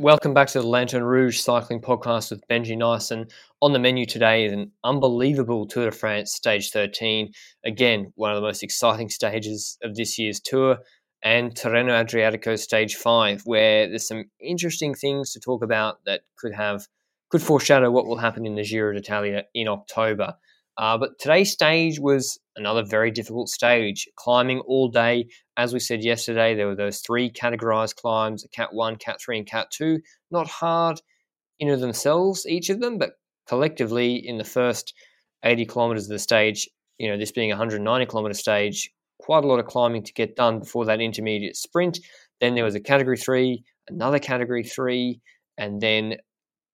Welcome back to the Lanterne Rouge Cycling Podcast with Benji Naesen. On the menu today is an unbelievable Tour de France Stage 13. Again, one of the most exciting stages of this year's tour. And Tirreno Adriatico Stage 5, where there's some interesting things to talk about that could have could foreshadow what will happen in the Giro d'Italia in October. Uh, but today's stage was another very difficult stage, climbing all day. As we said yesterday, there were those three categorized climbs Cat 1, Cat 3, and Cat 2. Not hard in of themselves, each of them, but collectively in the first 80 kilometers of the stage, you know, this being a 190 kilometer stage, quite a lot of climbing to get done before that intermediate sprint. Then there was a category 3, another category 3, and then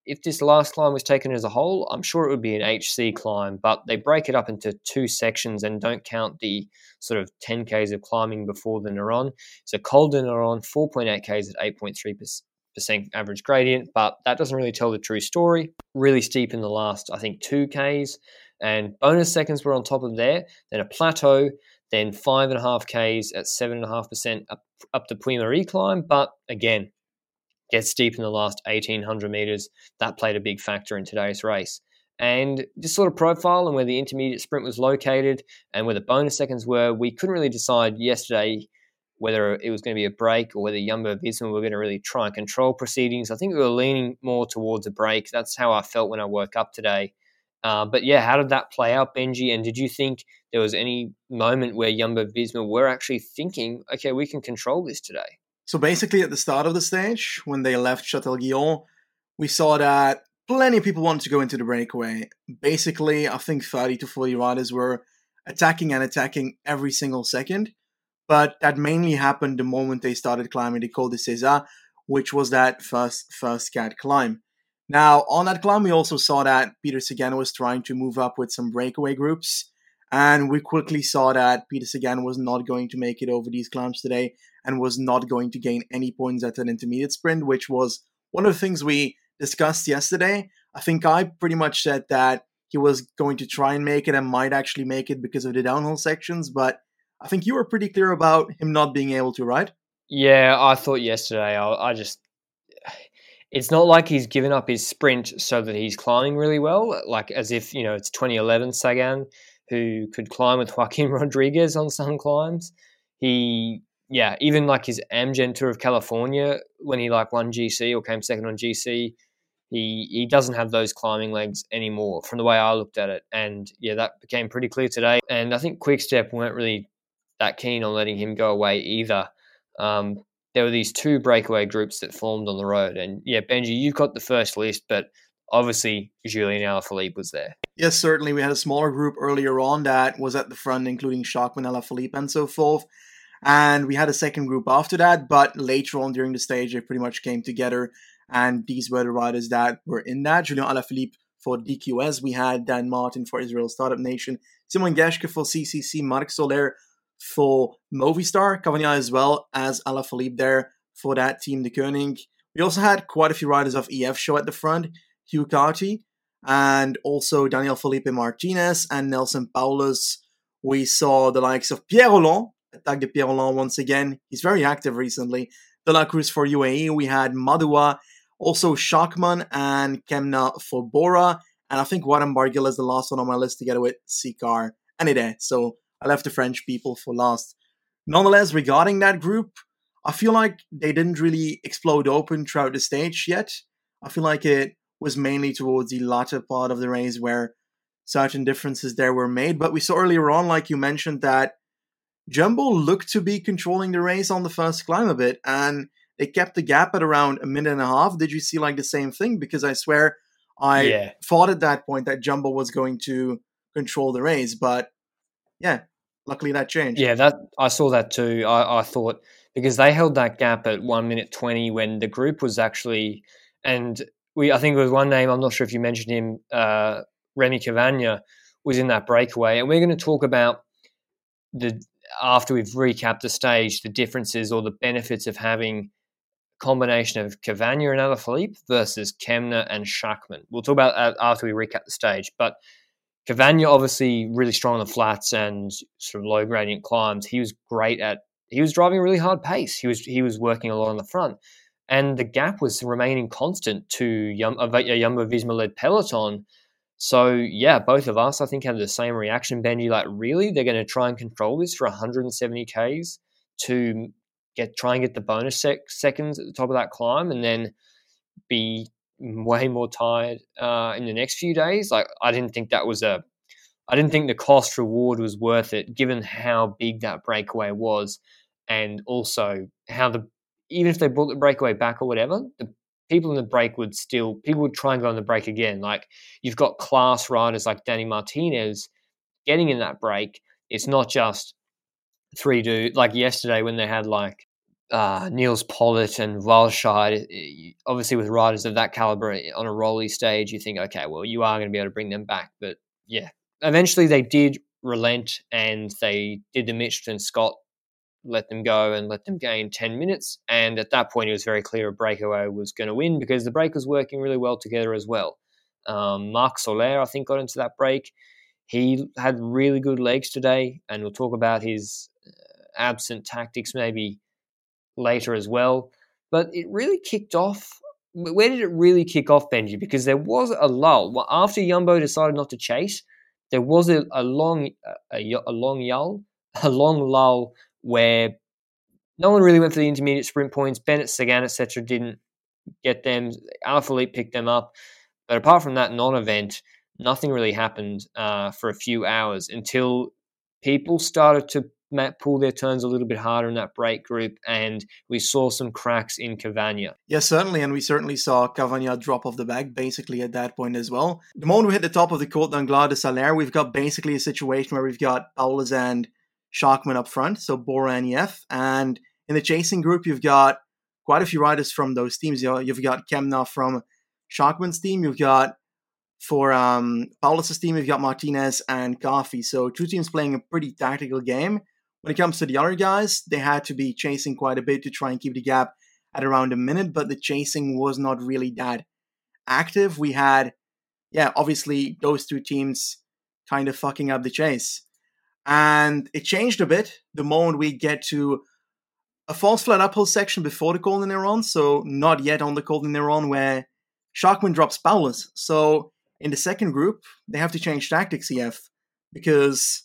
if this last climb was taken as a whole, I'm sure it would be an HC climb, but they break it up into two sections and don't count the sort of 10Ks of climbing before the Néron. So Col de Néron, 4.8Ks at 8.3% average gradient, but that doesn't really tell the true story. Really steep in the last, I think, 2Ks, and bonus seconds were on top of there. Then a plateau, then 5.5Ks at 7.5% up, up the Puy-Mary climb, but again, gets steep in the last 1800 meters. That played a big factor in today's race. And this sort of profile and where the intermediate sprint was located and where the bonus seconds were, we couldn't really decide yesterday whether it was going to be a break or whether Jumbo Visma were going to really try and control proceedings. I think we were leaning more towards a break. That's how I felt when I woke up today. Uh, but yeah, how did that play out, Benji? And did you think there was any moment where Jumbo Visma were actually thinking, okay, we can control this today? So basically, at the start of the stage, when they left Châtel Guyon, we saw that plenty of people wanted to go into the breakaway. Basically, I think 30 to 40 riders were attacking and attacking every single second. But that mainly happened the moment they started climbing the Col de Ceyssat, which was that first first cat climb. Now, on that climb, we also saw that Peter Sagan was trying to move up with some breakaway groups. And we quickly saw that Peter Sagan was not going to make it over these climbs today and was not going to gain any points at an intermediate sprint, which was one of the things we discussed yesterday. I think I pretty much said that he was going to try and make it and might actually make it because of the downhill sections, but I think you were pretty clear about him not being able to, right? Yeah, I thought yesterday, I, I just. It's not like he's given up his sprint so that he's climbing really well, like as if, you know, it's 2011 Sagan who could climb with Joaquin Rodriguez on some climbs. He, yeah, even like his Amgen Tour of California when he like won GC or came second on GC, he he doesn't have those climbing legs anymore. From the way I looked at it, and yeah, that became pretty clear today. And I think Quickstep weren't really that keen on letting him go away either. Um, there were these two breakaway groups that formed on the road, and yeah, Benji, you've got the first list, but obviously Julian Alaphilippe was there. Yes, certainly. We had a smaller group earlier on that was at the front, including Schachmann, Alaphilippe, and so forth. And we had a second group after that, but later on during the stage, they pretty much came together. And these were the riders that were in that. Julian Alaphilippe for DQS. We had Dan Martin for Israel Startup Nation. Simon Geschke for CCC. Marc Soler for Movistar. Cavagna as well as Alaphilippe there for that team, the Koenig. We also had quite a few riders of EF show at the front. Hugh Carthy, and also Daniel Felipe Martinez and Neilson Powless. We saw the likes of Pierre Rolland, Pierre once again. He's very active recently. De La Cruz for UAE. We had Madouas, also Schachmann and Kämna for Bora. And I think Warren Barguil is the last one on my list together with Sicard and Edet. So I left the French people for last. Nonetheless, regarding that group, I feel like they didn't really explode open throughout the stage yet. I feel like it was mainly towards the latter part of the race where certain differences there were made. But we saw earlier on, like you mentioned, that Jumbo looked to be controlling the race on the first climb a bit, and they kept the gap at around a minute and a half. Did you see like the same thing? Because I swear I yeah. thought at that point that Jumbo was going to control the race, but yeah, luckily that changed. Yeah, that I saw that too. I, I thought because they held that gap at one minute twenty when the group was actually and we I think it was one name I'm not sure if you mentioned him uh, Rémi Cavagna was in that breakaway and we're going to talk about the after we've recapped the stage the differences or the benefits of having a combination of Cavagna and Alaphilippe versus Kämna and Schachmann. We'll talk about that after we recap the stage, but Cavagna obviously really strong on the flats and sort of low gradient climbs. He was great at he was driving a really hard pace. He was he was working a lot on the front, and the gap was remaining constant to a Jumbo Visma led peloton. So yeah, both of us I think had the same reaction. Benji, like really, they're going to try and control this for 170 k's to get try and get the bonus sec- seconds at the top of that climb, and then be way more tired uh, in the next few days. Like I didn't think that was a, I didn't think the cost reward was worth it, given how big that breakaway was, and also how the even if they brought the breakaway back or whatever, the people in the break would still people would try and go on the break again. Like you've got class riders like Danny Martinez getting in that break. It's not just three dudes like yesterday when they had like uh, Nils Politt and Walscheid, obviously with riders of that caliber eh, on a rolly stage, you think, okay, well, you are going to be able to bring them back. But yeah, eventually they did relent and they did the Mitchelton Scott let them go and let them gain 10 minutes. And at that point, it was very clear a breakaway was going to win because the break was working really well together as well. Um, Marc Soler, I think, got into that break. He had really good legs today, and we'll talk about his uh, absent tactics maybe later as well. But it really kicked off. Where did it really kick off, Benji? Because there was a lull after Yumbo decided not to chase. There was a, a long, a, a long lull, a long lull where no one really went for the intermediate sprint points. Bennett, Sagan, etc., didn't get them. Alaphilippe picked them up, but apart from that non-event, nothing really happened uh, for a few hours until people started to pull their turns a little bit harder in that break group, and we saw some cracks in Cavagna. Yes, certainly, and we certainly saw Cavagna drop off the back basically at that point as well. The moment we hit the top of the Côte d'Anglards de Salers, we've got basically a situation where we've got Powless and Schachmann up front, so Bora and in the chasing group, you've got quite a few riders from those teams. You've got Kämna from Schachmann's team, you've got for um, Powless's team, you've got Martinez and Carthy. So two teams playing a pretty tactical game. When it comes to the other guys, they had to be chasing quite a bit to try and keep the gap at around a minute, but the chasing was not really that active. We had, yeah, obviously those two teams kind of fucking up the chase. And it changed a bit the moment we get to a false flat uphill section before the Col de Néron, so not yet on the Col de Néron, where Schachmann drops Powless. So in the second group, they have to change tactics, EF, because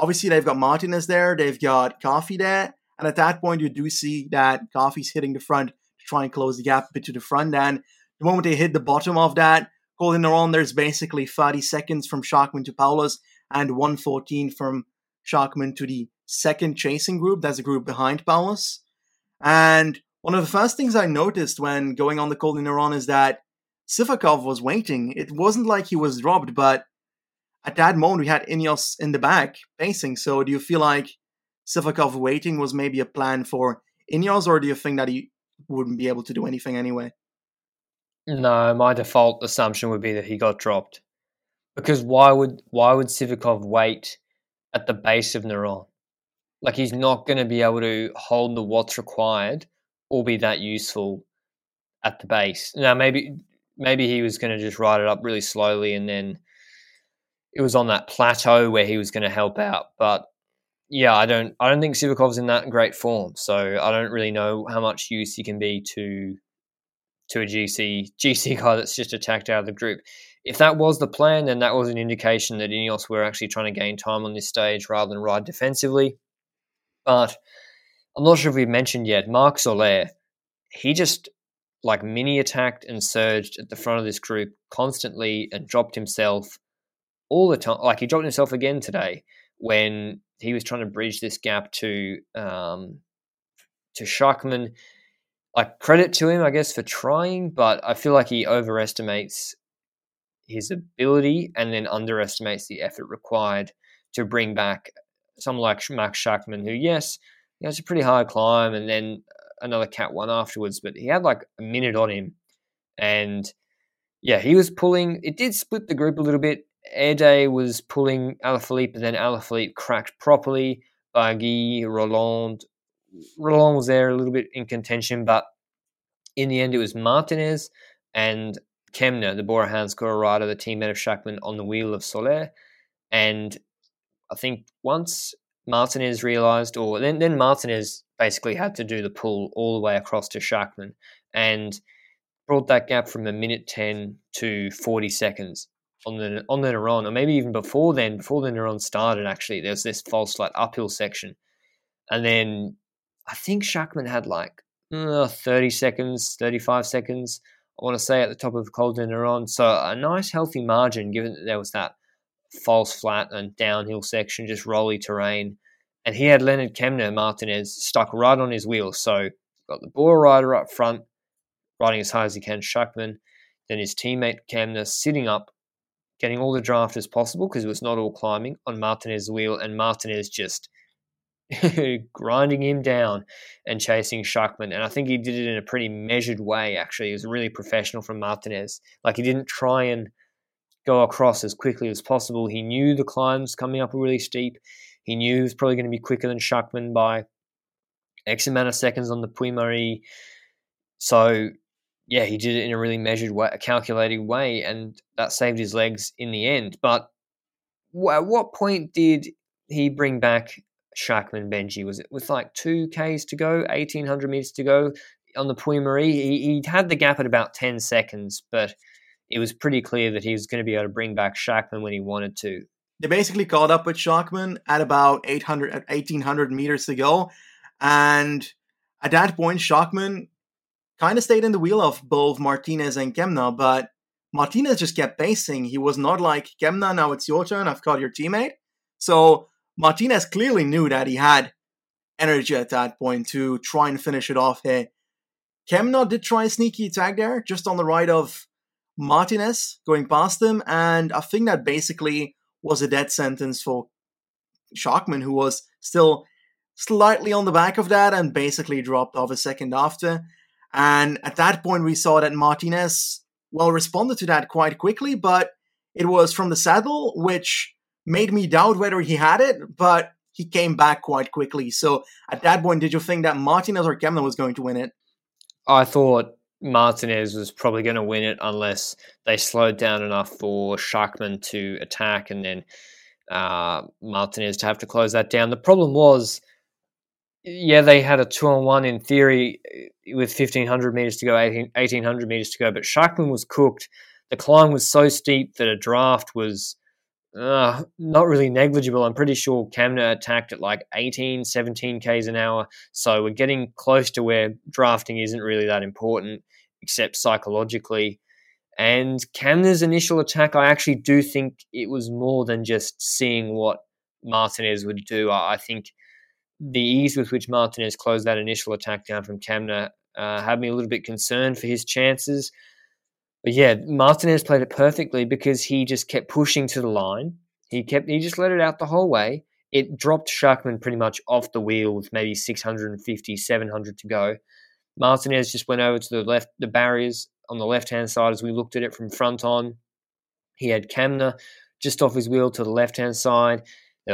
Obviously, they've got Martinez there, they've got Carthy there, and at that point, you do see that Carthy's hitting the front to try and close the gap a bit to the front. And the moment they hit the bottom of that, Col de Néron, there's basically 30 seconds from Schachmann to Powless and 114 from Schachmann to the second chasing group. That's a group behind Powless. And one of the first things I noticed when going on the Col de Néron is that Sivakov was waiting. It wasn't like he was dropped, but at that moment we had Ineos in the back pacing. So do you feel like Sivakov waiting was maybe a plan for Ineos, or do you think that he wouldn't be able to do anything anyway? No, my default assumption would be that he got dropped. Because why would why would Sivakov wait at the base of Néron? Like he's not going to be able to hold the what's required or be that useful at the base. Now maybe maybe he was going to just ride it up really slowly and then it was on that plateau where he was going to help out. But yeah, I don't I don't think Sivakov's in that great form, so I don't really know how much use he can be to to a GC GC guy that's just attacked out of the group. If that was the plan, then that was an indication that Ineos were actually trying to gain time on this stage rather than ride defensively. But I'm not sure if we've mentioned yet, Marc Soler, he just like mini attacked and surged at the front of this group constantly and dropped himself all the time. Like he dropped himself again today when he was trying to bridge this gap to um, to Schachmann. Like credit to him, I guess, for trying, but I feel like he overestimates his ability and then underestimates the effort required to bring back someone like Max Schachmann, who, yes, it's a pretty hard climb, and then uh, another cat one afterwards. But he had like a minute on him, and yeah, he was pulling. It did split the group a little bit. Edet was pulling Alaphilippe, and then Alaphilippe cracked properly. Barguil, Rolland, Rolland was there a little bit in contention, but in the end, it was Martinez and Kämna, the Bora Hansgrohe rider, the teammate of Schachmann, on the wheel of Soler. And I think once Martinez realized, or then, then Martinez basically had to do the pull all the way across to Schachmann and brought that gap from a minute 10 to 40 seconds on the on the Néron, or maybe even before then, before the Néron started, actually, there's this false flat uphill section. And then I think Schachmann had like uh, 30 seconds, 35 seconds, I want to say, at the top of Col de Néron. So a nice, healthy margin, given that there was that false flat and downhill section, just rolly terrain. And he had Lennard Kämna Martinez stuck right on his wheel. So got the Bora rider up front, riding as high as he can, Schachmann. Then his teammate Kämna sitting up, getting all the draft as possible because it was not all climbing on Martinez's wheel. And Martinez just grinding him down and chasing Schachmann. And I think he did it in a pretty measured way, actually. It was really professional from Martinez. Like he didn't try and go across as quickly as possible. He knew the climbs coming up were really steep. He knew he was probably going to be quicker than Schachmann by X amount of seconds on the Puy-Mary. So, yeah, he did it in a really measured way, a calculated way, and that saved his legs in the end. But at what point did he bring back Schachmann Benji? Was it with like two Ks to go, 1800 meters to go on the Puy-Mary? He, he had the gap at about 10 seconds, but it was pretty clear that he was going to be able to bring back Schachmann when he wanted to. They basically caught up with Schachmann at about 800, 1800 meters to go. And at that point, Schachmann kind of stayed in the wheel of both Martinez and Kämna, but Martinez just kept pacing. He was not like, Kämna, now it's your turn, I've caught your teammate. So Martinez clearly knew that he had energy at that point to try and finish it off here. Kämna did try a sneaky attack there, just on the right of Martinez going past him, and I think that basically was a dead sentence for Schachmann, who was still slightly on the back of that and basically dropped off a second after. And at that point, we saw that Martinez, well, responded to that quite quickly, but it was from the saddle, which made me doubt whether he had it, but he came back quite quickly. So at that point, did you think that Martinez or Kämna was going to win it? I thought Martinez was probably going to win it unless they slowed down enough for Schachmann to attack and then uh, Martinez to have to close that down. The problem was, yeah, they had a two on one in theory uh, with 1500 meters to go, 18, 1800 meters to go, but Schachmann was cooked. The climb was so steep that a draft was uh, not really negligible. I'm pretty sure Kämna attacked at like 18, 17 Ks an hour. So we're getting close to where drafting isn't really that important, except psychologically. And Kämna's initial attack, I actually do think it was more than just seeing what Martinez would do. I, think the ease with which Martinez closed that initial attack down from Kämna uh, had me a little bit concerned for his chances. But yeah, Martinez played it perfectly because he just kept pushing to the line. He kept he just let it out the whole way. It dropped Schachmann pretty much off the wheel with maybe 650, 700 to go. Martinez just went over to the left, the barriers on the left hand side as we looked at it from front on. He had Kämna just off his wheel to the left hand side.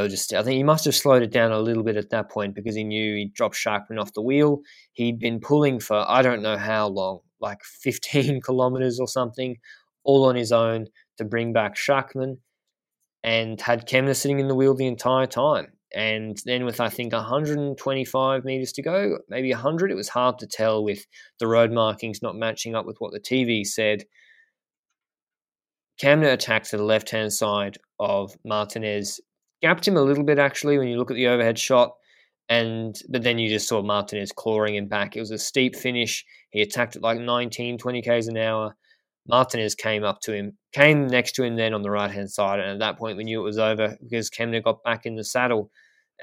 Just, I think he must have slowed it down a little bit at that point because he knew he dropped Schachmann off the wheel. He'd been pulling for I don't know how long, like 15 kilometers or something, all on his own to bring back Schachmann and had Kämna sitting in the wheel the entire time. And then with I think 125 meters to go, maybe 100, it was hard to tell with the road markings not matching up with what the TV said. Kämna attacked to the left hand side of Martinez, gapped him a little bit actually when you look at the overhead shot and but then you just saw Martinez clawing him back. It was a steep finish. He attacked at like 19, 20 k's an hour. Martinez came up to him, came next to him then on the right hand side, and at that point we knew it was over because Kämna got back in the saddle,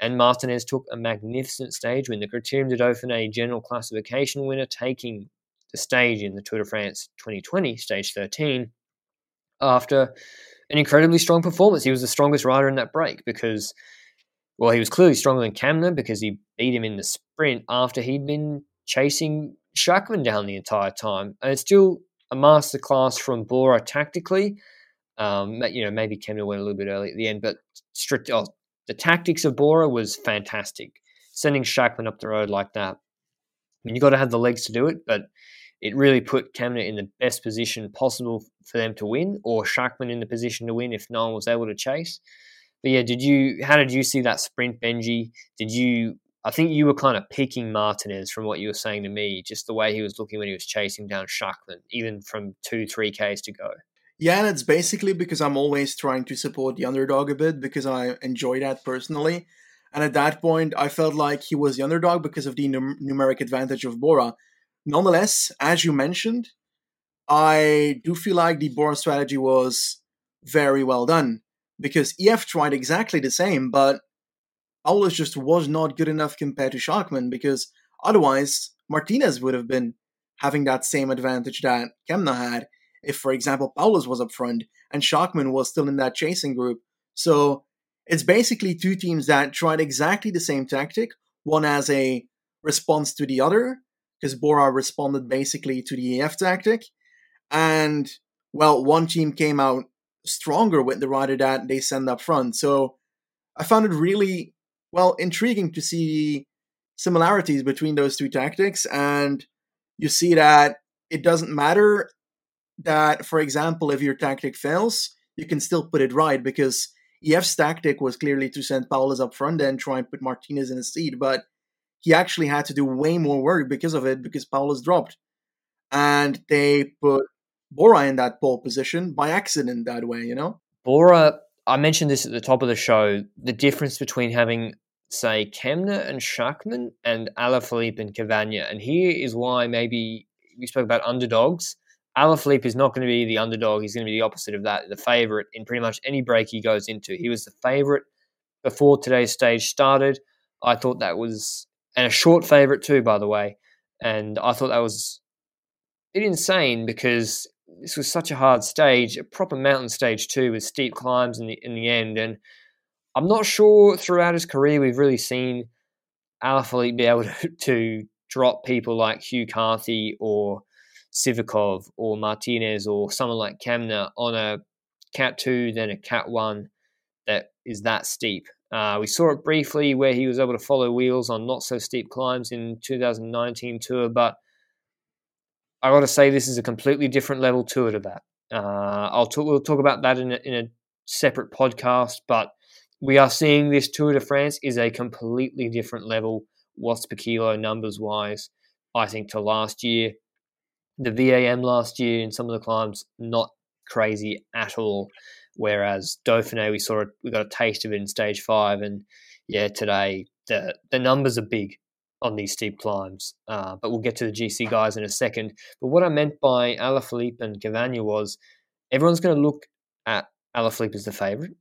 and Martinez took a magnificent stage win. The Criterium du Dauphiné general classification winner, taking the stage in the Tour de France 2020, stage 13, after an incredibly strong performance. He was the strongest rider in that break because well, he was clearly stronger than Kämna because he beat him in the sprint after he'd been chasing Schachmann down the entire time. And it's still a masterclass from Bora tactically. Um, you know, maybe Kämna went a little bit early at the end, but strict, oh, the tactics of Bora was fantastic. Sending Schachmann up the road like that. I mean, you got to have the legs to do it, but it really put Kämna in the best position possible for them to win, or Schachmann in the position to win if no one was able to chase. But yeah, did you? How did you see that sprint, Benji? Did you? I think you were kind of picking Martinez from what you were saying to me, just the way he was looking when he was chasing down Schachmann, even from two, three Ks to go. Yeah, and it's basically because I'm always trying to support the underdog a bit because I enjoy that personally. And at that point, I felt like he was the underdog because of the num- numeric advantage of Bora. Nonetheless, as you mentioned, I do feel like the Bora strategy was very well done because EF tried exactly the same, but Powless just was not good enough compared to Schachmann because otherwise Martinez would have been having that same advantage that Kämna had if, for example, Powless was up front and Schachmann was still in that chasing group. So it's basically two teams that tried exactly the same tactic, one as a response to the other, because Bora responded basically to the EF tactic. And, well, one team came out stronger with the rider that they send up front. So I found it really, well, intriguing to see similarities between those two tactics. And you see that it doesn't matter that, for example, if your tactic fails, you can still put it right because EF's tactic was clearly to send Powless up front and try and put Martinez in the seat, but he actually had to do way more work because of it because Powless dropped. And they put Bora in that pole position by accident that way, you know? Bora, I mentioned this at the top of the show, the difference between having, say, Kämna and Schachmann and Alaphilippe and Cavagna. And here is why maybe we spoke about underdogs. Alaphilippe is not going to be the underdog. He's going to be the opposite of that, the favourite in pretty much any break he goes into. He was the favourite before today's stage started. I thought that was, and a short favourite too, by the way. And I thought that was insane because this was such a hard stage, a proper mountain stage too, with steep climbs in the in the end. And I'm not sure throughout his career we've really seen Alaphilippe be able to, to drop people like Hugh Carthy or Sivakov or Martinez or someone like Kämna on a Cat 2, then a Cat 1 that is that steep. Uh, we saw it briefly where he was able to follow wheels on not so steep climbs in 2019 tour, but I got to say this is a completely different level tour to that. Uh, I'll talk. We'll talk about that in a, in a separate podcast, but we are seeing this Tour de France is a completely different level, watts per kilo numbers wise. I think to last year, the VAM last year in some of the climbs not crazy at all. Whereas Dauphiné, we saw it, we got a taste of it in stage five, and yeah, today the the numbers are big on these steep climbs. Uh, but we'll get to the GC guys in a second. But what I meant by Alaphilippe and Cavagna was everyone's going to look at Alaphilippe as the favourite.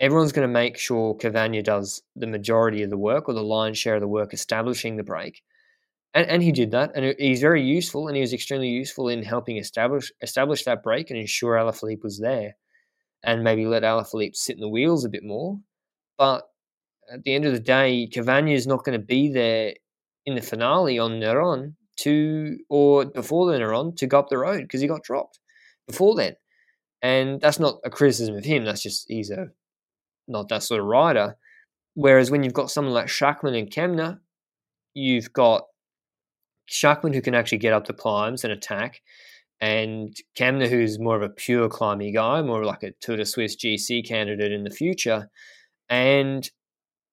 Everyone's going to make sure Cavagna does the majority of the work or the lion's share of the work establishing the break. And, and he did that, and he's very useful, and he was extremely useful in helping establish establish that break and ensure Alaphilippe was there, and maybe let Alaphilippe sit in the wheels a bit more. But at the end of the day, Cavagna is not going to be there in the finale on Neron to or before the Neron to go up the road because he got dropped before then. And that's not a criticism of him. That's just he's a not that sort of rider. Whereas when you've got someone like Schachmann and Kämna, you've got Schachmann who can actually get up the climbs and attack, and Kämna who's more of a pure climbing guy, more like a Tour de Suisse GC candidate in the future. And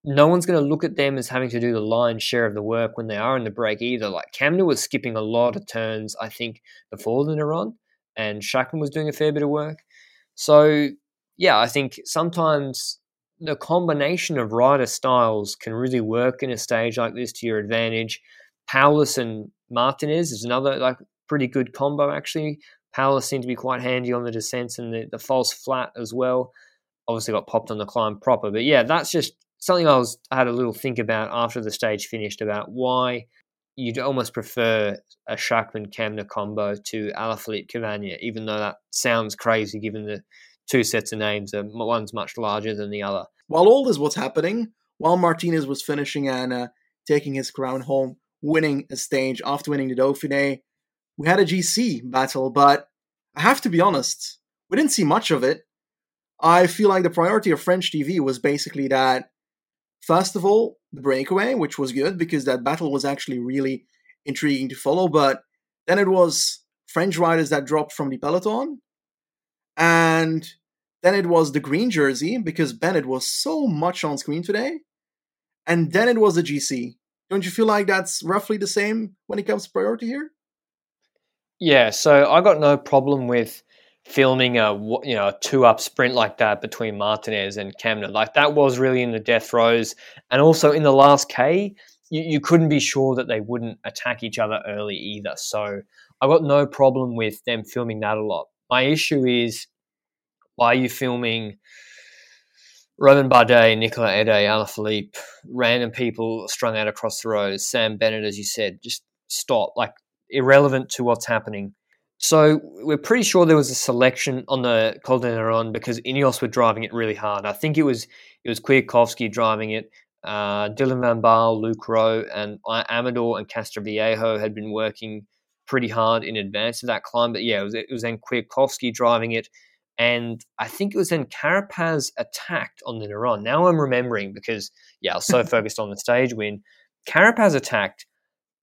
no one's going to look at them as having to do the lion's share of the work when they are in the break either. Like Kämna was skipping a lot of turns, I think, before the Neron, and Schachmann was doing a fair bit of work. So, yeah, I think sometimes the combination of rider styles can really work in a stage like this to your advantage. Powless and Martinez is another like pretty good combo actually. Powless seemed to be quite handy on the descents and the, the false flat as well. Obviously got popped on the climb proper, but yeah, that's just something I was I had a little think about after the stage finished about why you'd almost prefer a Schachmann Kämna combo to Alaphilippe Cavagna, even though that sounds crazy given the two sets of names. Are, one's much larger than the other. While all this was happening, while Martinez was finishing and uh, taking his crown home, winning a stage after winning the Dauphiné. We had a GC battle, but I have to be honest, we didn't see much of it. I feel like the priority of French TV was basically that, first of all, the breakaway, which was good because that battle was actually really intriguing to follow, but then it was French riders that dropped from the peloton, and then it was the green jersey because Bennett was so much on screen today, and then it was the GC. Don't you feel like that's roughly the same when it comes to priority here? Yeah, so I got no problem with filming a you know a two up sprint like that between Martinez and Kämna. Like that was really in the death throes, and also in the last K, you, you couldn't be sure that they wouldn't attack each other early either. So I got no problem with them filming that a lot. My issue is why are you filming Romain Bardet, Nicolas Edet, Alaphilippe, random people strung out across the road, Sam Bennett, as you said, just stop. Like irrelevant to what's happening. So we're pretty sure there was a selection on the Col de Neron because Ineos were driving it really hard. I think it was it was Kwiatkowski driving it. Uh, Dylan Van Baarle, Luke Rowe, and Amador and Castroviejo had been working pretty hard in advance of that climb. But yeah, it was, it was then Kwiatkowski driving it. And I think it was then Carapaz attacked on the Neron. Now I'm remembering because, yeah, I was so focused on the stage win. Carapaz attacked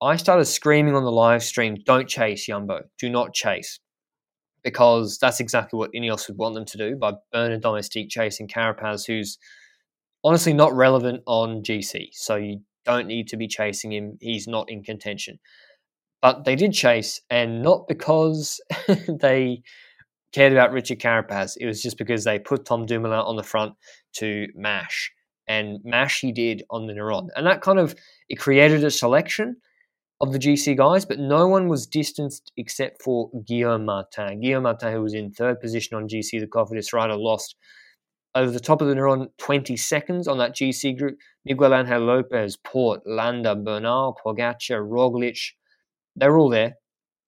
I started screaming on the live stream, don't chase Yumbo, do not chase. Because that's exactly what Ineos would want them to do by Bernard Domestique chasing Carapaz, who's honestly not relevant on GC. So you don't need to be chasing him. He's not in contention. But they did chase, and not because they cared about Richard Carapaz. It was just because they put Tom Dumoulin on the front to mash. And mash he did on the Neron. And that kind of, it created a selection of the GC guys, but no one was distanced except for Guillaume Martin. Guillaume Martin, who was in third position on GC, the Cofidis rider, lost over the top of the Neron 20 seconds on that GC group. Miguel Angel Lopez, Porte, Landa, Bernal, Pogacar, Roglic, they're all there.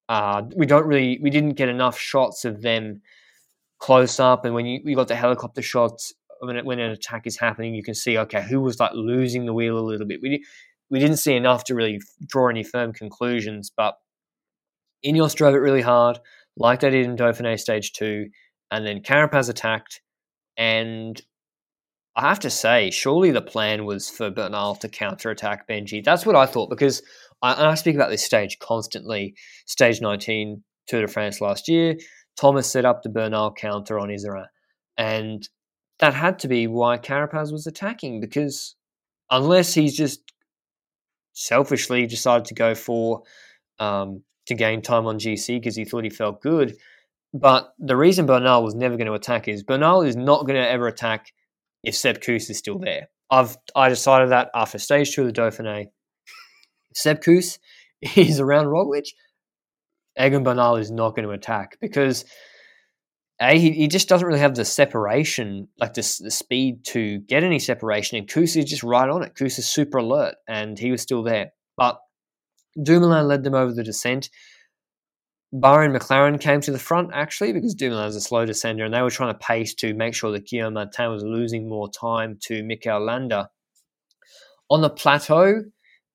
Uh, we don't really, we didn't get enough shots of them close up, and when you we got the helicopter shots when, it, when an attack is happening, you can see okay who was like losing the wheel a little bit. We we didn't see enough to really draw any firm conclusions, but Ineos drove it really hard, like they did in Dauphiné Stage 2, and then Carapaz attacked, and I have to say, surely the plan was for Bernal to counter-attack Benji. That's what I thought, because I, I speak about this stage constantly. Stage 19, Tour de France last year, Thomas set up the Bernal counter on Iseran, and that had to be why Carapaz was attacking, because unless he's just selfishly decided to go for um, to gain time on GC because he thought he felt good. But the reason Bernal was never going to attack is Bernal is not going to ever attack if Sepp Kuss is still there. I've I decided that after stage two of the Dauphiné, Sepp Kuss is around Roglic, Egan Bernal is not going to attack because a he, he just doesn't really have the separation, like the, speed to get any separation. And Kuss is just right on it. Kuss is super alert, and he was still there. But Dumoulin led them over the descent. Bahrain McLaren came to the front actually because Dumoulin was a slow descender, and they were trying to pace to make sure that Guillaume Martin was losing more time to Mikel Landa. On the plateau,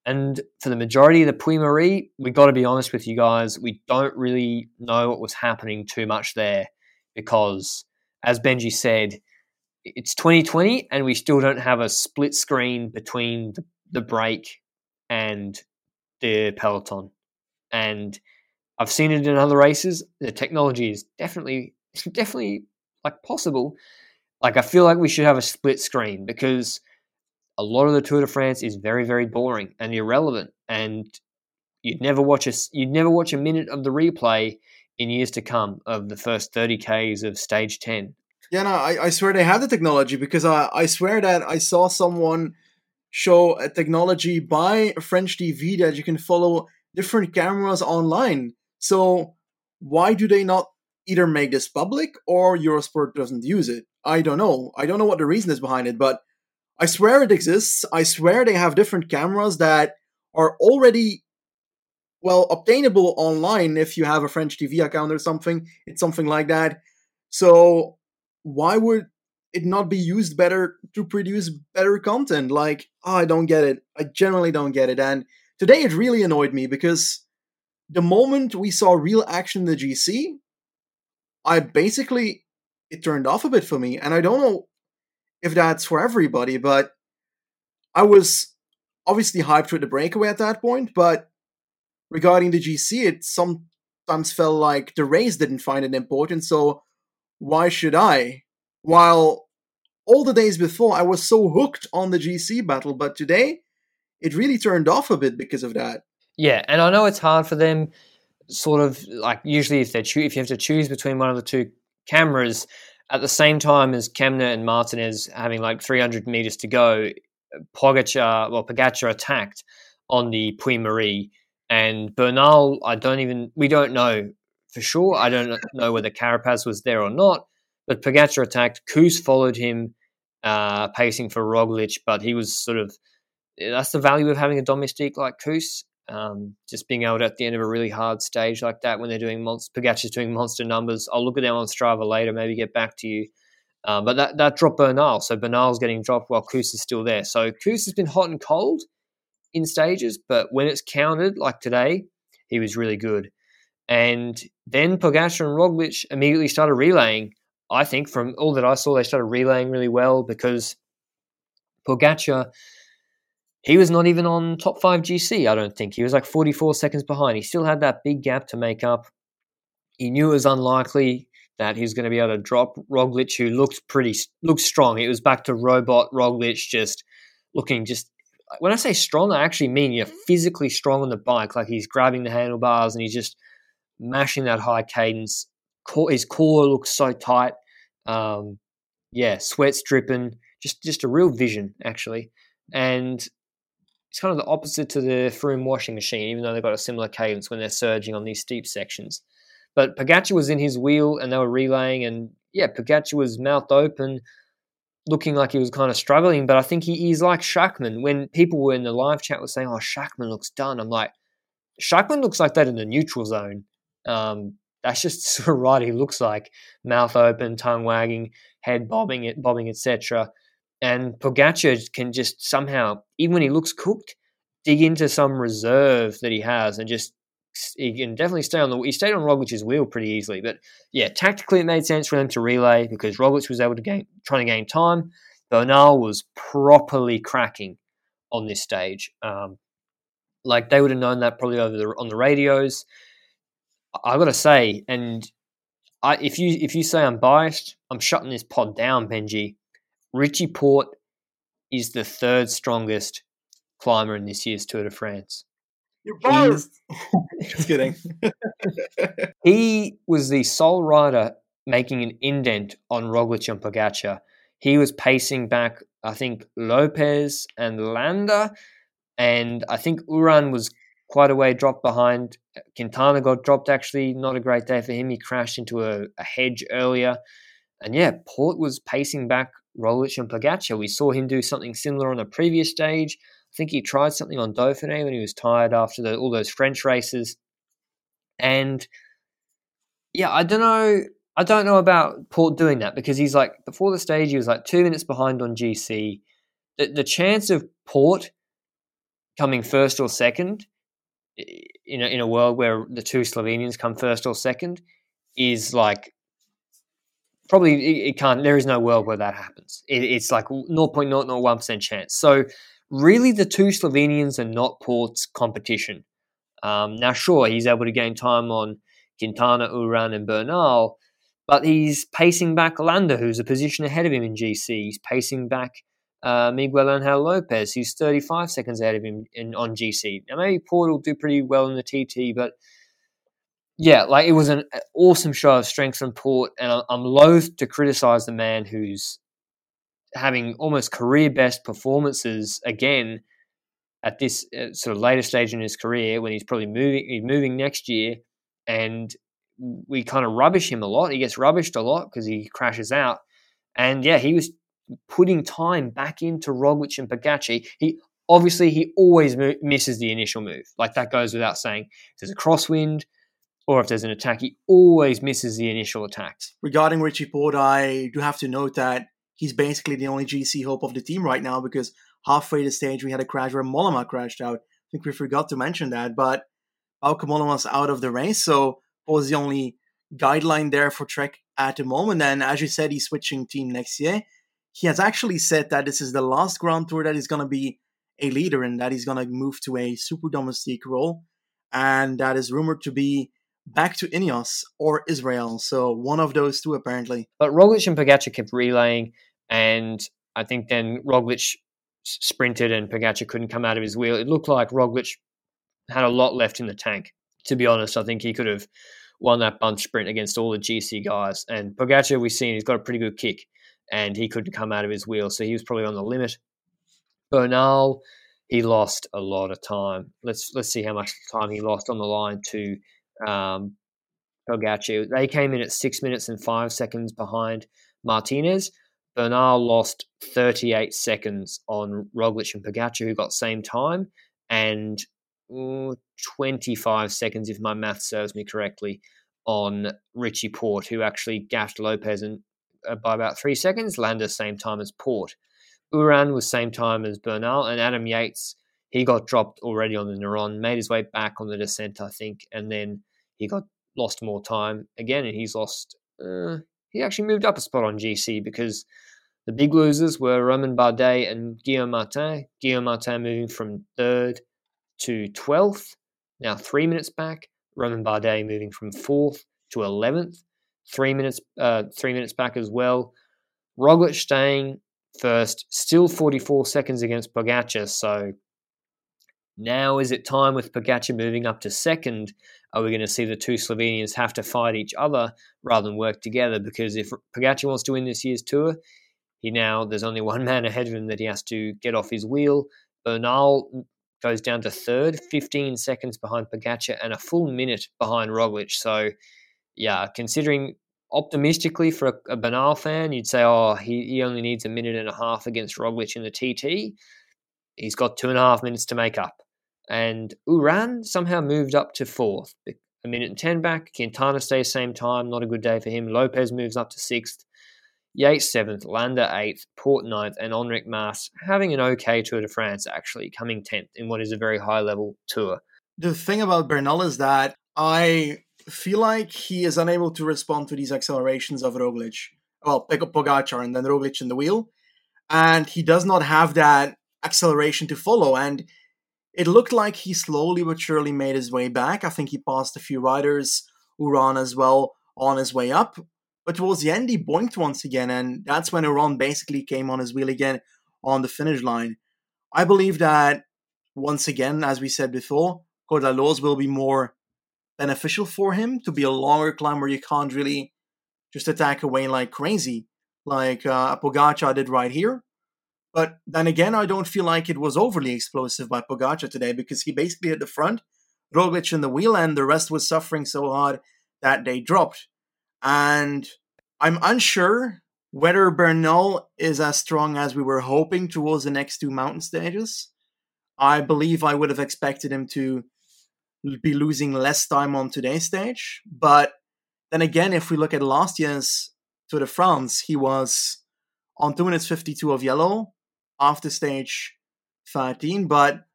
and for the majority of the Puy Mary, we got to be honest with you guys, we don't really know what was happening too much there because, as Benji said, it's 2020 and we still don't have a split screen between the, break and the peloton. And I've seen it in other races. The technology is definitely, definitely like possible. Like I feel like we should have a split screen because a lot of the Tour de France is very, very boring and irrelevant, and you'd never watch a you'd never watch a minute of the replay in years to come of the first 30 Ks of stage 10. Yeah, no, I, I swear they have the technology because I, I swear that I saw someone show a technology by a French TV that you can follow different cameras online. So why do they not either make this public or Eurosport doesn't use it? I don't know. I don't know what the reason is behind it, but I swear it exists. I swear they have different cameras that are already well obtainable online if you have a French TV account or something. It's something like that. So why would it not be used better to produce better content? Like, oh, I don't get it. I generally don't get it. And today it really annoyed me because the moment we saw real action in the GC, I basically it turned off a bit for me. And I don't know if that's for everybody, but I was obviously hyped with the breakaway at that point, but regarding the GC, it sometimes felt like the race didn't find it important, so why should I? While all the days before I was so hooked on the GC battle, but today it really turned off a bit because of that. Yeah, and I know it's hard for them. Sort of like usually, if they cho- if you have to choose between one of the two cameras at the same time as Kämna and Martinez having like 300 meters to go, Pogacar, well, Pogacar attacked on the Puy Mary, and Bernal. I don't even we don't know for sure. I don't know whether Carapaz was there or not, but Pogacar attacked. Kuss followed him, uh, pacing for Roglic, but he was sort of that's the value of having a domestique like Kuss. Um, just being able to at the end of a really hard stage like that when they're doing monster, Pogacar's doing monster numbers. I'll look at them on Strava later, maybe get back to you. Um, but that, that dropped Bernal, so Bernal's getting dropped while Kuss is still there. So Kuss has been hot and cold in stages, but when it's counted like today, he was really good. And then Pogacar and Roglic immediately started relaying. I think from all that I saw, they started relaying really well because Pogacar he was not even on top five GC, I don't think. He was like 44 seconds behind. He still had that big gap to make up. He knew it was unlikely that he was going to be able to drop Roglic, who looked pretty looked strong. It was back to robot Roglic, just looking just. When I say strong, I actually mean you're physically strong on the bike. Like he's grabbing the handlebars and he's just mashing that high cadence. His core looks so tight. Um, yeah, sweat's dripping. Just just a real vision actually. And it's kind of the opposite to the Froome washing machine, even though they've got a similar cadence when they're surging on these steep sections. But Pogacar was in his wheel and they were relaying, and yeah, Pogacar was mouth open, looking like he was kind of struggling. But I think he, he's like Schachmann. When people were in the live chat were saying, "Oh, Schachmann looks done," I'm like, Schachmann looks like that in the neutral zone. Um, that's just sort right. He looks like mouth open, tongue wagging, head bobbing, it bobbing, etc. And Pogacar can just somehow, even when he looks cooked, dig into some reserve that he has and just he can definitely stay on the he stayed on Roglic's wheel pretty easily. But yeah, tactically it made sense for them to relay because Roglic was able to gain trying to gain time. Bernal was properly cracking on this stage. Um, like they would have known that probably over the on the radios. I got to say, and I, if you if you say I'm biased, I'm shutting this pod down, Benji. Richie Porte is the third strongest climber in this year's Tour de France. You're biased. Just kidding. he was the sole rider making an indent on Roglic and Pogacar. He was pacing back, I think, Lopez and Landa, and I think Uran was quite a way dropped behind. Quintana got dropped, actually. Not a great day for him. He crashed into a, a hedge earlier. And yeah, Porte was pacing back Roglic and Pogacar. We saw him do something similar on a previous stage. I think he tried something on Dauphiné when he was tired after the, all those French races. And yeah, I don't know. I don't know about Porte doing that because he's like before the stage he was like two minutes behind on GC. The, the chance of Porte coming first or second in a, in a world where the two Slovenians come first or second is like probably it, it, can't. There is no world where that happens. It, it's like 0.001 percent chance. So really, the two Slovenians are not Porte's competition. Um, now, sure, he's able to gain time on Quintana, Uran, and Bernal, but he's pacing back Landa, who's a position ahead of him in GC. He's pacing back uh, Miguel Angel Lopez, who's 35 seconds ahead of him in, on GC. Now, maybe Porte will do pretty well in the TT, but yeah, like it was an awesome show of strength from Porte, and I'm loath to criticize the man who's having almost career best performances again at this uh, sort of later stage in his career when he's probably moving he's moving next year and we kind of rubbish him a lot. He gets rubbished a lot because he crashes out. And yeah he was putting time back into Roglic and Pogacar he obviously he always mo- misses the initial move. Like that goes without saying. If there's a crosswind or if there's an attack, he always misses the initial attack. Regarding Richie Porte, I do have to note that he's basically the only GC hope of the team right now because halfway the stage we had a crash where Mollema crashed out. I think we forgot to mention that, but Bauke Mollema's out of the race, so what was the only guideline there for Trek at the moment. And as you said, he's switching team next year. He has actually said that this is the last Grand Tour that he's going to be a leader in and that he's going to move to a super domestique role. And that is rumored to be back to Ineos or Israel. So one of those two, apparently. But Roglic and Pogacar kept relaying, and I think then Roglic sprinted and Pogacar couldn't come out of his wheel. It looked like Roglic had a lot left in the tank. To be honest, I think he could have won that bunch sprint against all the GC guys. And Pogacar, we've seen he's got a pretty good kick, and he couldn't come out of his wheel, so he was probably on the limit. Bernal, he lost a lot of time. Let's let's see how much time he lost on the line to um, Pogacar. They came in at six minutes and five seconds behind Martinez. Bernal lost 38 seconds on Roglic and Pogacar, who got same time, and 25 seconds, if my math serves me correctly, on Richie Porte, who actually gashed Lopez and, uh, by about three seconds, landed same time as Porte. Uran was same time as Bernal, and Adam Yates, he got dropped already on the Néron, made his way back on the descent, I think, and then he got lost more time again, and he's lost. Uh, he actually moved up a spot on GC because the big losers were Romain Bardet and Guillaume Martin. Guillaume Martin moving from third to 12th, now three minutes back. Romain Bardet moving from fourth to 11th, three minutes, uh, three minutes back as well. Roglic staying first, still 44 seconds against Pogacar. So now is it time with Pogacar moving up to second? Are we going to see the two Slovenians have to fight each other rather than work together? Because if Pogacar wants to win this year's tour, he now there's only one man ahead of him that he has to get off his wheel. Bernal goes down to third, 15 seconds behind Pogacar and a full minute behind Roglic. So, yeah, considering optimistically for a, a Bernal fan, you'd say, oh, he, he only needs a minute and a half against Roglic in the TT. He's got two and a half minutes to make up. And Uran somehow moved up to fourth. A minute and 10 back. Quintana stays same time. Not a good day for him. Lopez moves up to sixth. Yates seventh, Landa eighth, Porte ninth, and Enric Mas having an okay Tour de France actually, coming tenth in what is a very high level tour. The thing about Bernal is that I feel like he is unable to respond to these accelerations of Roglic. Well, pick up Pogacar and then Roglic in the wheel, and he does not have that acceleration to follow. And it looked like he slowly but surely made his way back. I think he passed a few riders, Uran as well, on his way up. But towards the end, he boinked once again, and that's when Uran basically came on his wheel again on the finish line. I believe that, once again, as we said before, Col d'Allos will be more beneficial for him to be a longer climb where you can't really just attack away like crazy, like uh, Pogacar did right here. But then again, I don't feel like it was overly explosive by Pogacar today because he basically hit the front, Roglic in the wheel, and the rest was suffering so hard that they dropped. And I'm unsure whether Bernal is as strong as we were hoping towards the next two mountain stages. I believe I would have expected him to be losing less time on today's stage. But then again, if we look at last year's Tour de France, he was on 2 minutes 52 of yellow after stage 13. But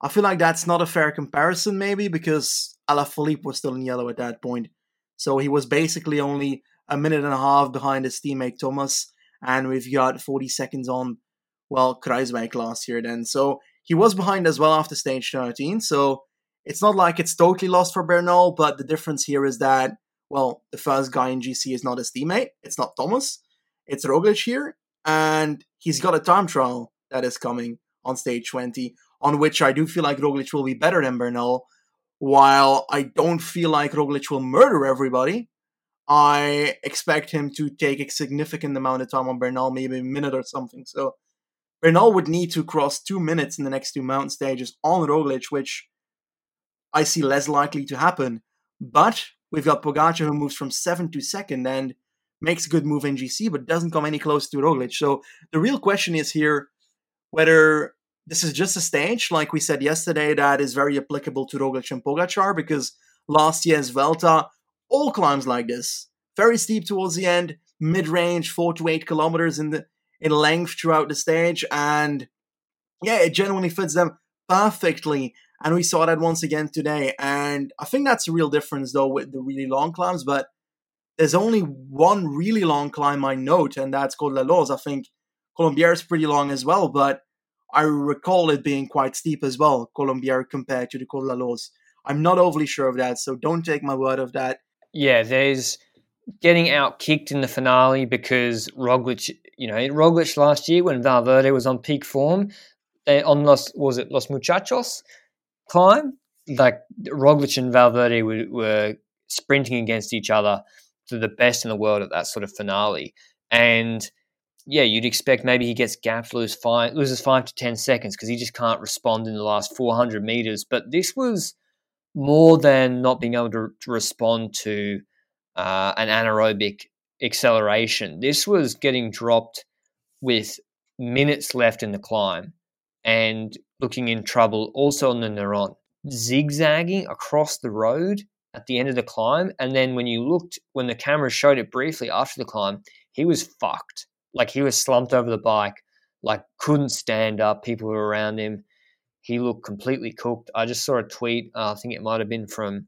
I feel like that's not a fair comparison, maybe, because Alaphilippe was still in yellow at that point. So he was basically only a minute and a half behind his teammate Thomas, and we've got 40 seconds on, well, Kruijswijk last year then. So he was behind as well after stage 13. So it's not like it's totally lost for Bernal, but the difference here is that, well, the first guy in GC is not his teammate. It's not Thomas. It's Roglic here. And he's got a time trial that is coming on stage 20, on which I do feel like Roglic will be better than Bernal while I don't feel like Roglic will murder everybody, I expect him to take a significant amount of time on Bernal, maybe a minute or something. So Bernal would need to cross two minutes in the next two mountain stages on Roglic, which I see less likely to happen. But we've got Pogacar who moves from seventh to second and makes a good move in GC, but doesn't come any close to Roglic. So the real question is here whether this is just a stage, like we said yesterday, that is very applicable to Roglic and Pogacar because last year's Vuelta, all climbs like this, very steep towards the end, mid-range, four to eight kilometers in the in length throughout the stage, and yeah, it genuinely fits them perfectly. And we saw that once again today. And I think that's a real difference, though, with the really long climbs. But there's only one really long climb I note, and that's called la Loze. I think Colombier is pretty long as well, but I recall it being quite steep as well, Colombier compared to the Col la Loze. I'm not overly sure of that, so don't take my word of that. Yeah, there's getting out kicked in the finale because Roglic, you know, Roglic last year when Valverde was on peak form, they, on Los was it Los Muchachos climb, like Roglic and Valverde were, were sprinting against each other to the best in the world at that sort of finale, and yeah, you'd expect maybe he gets gapped, loses five, loses five to ten seconds because he just can't respond in the last 400 meters. But this was more than not being able to, to respond to uh, an anaerobic acceleration. This was getting dropped with minutes left in the climb and looking in trouble also on the Néron, zigzagging across the road at the end of the climb. And then when you looked, when the camera showed it briefly after the climb, he was fucked. Like he was slumped over the bike, like couldn't stand up. People were around him. He looked completely cooked. I just saw a tweet. Uh, I think it might have been from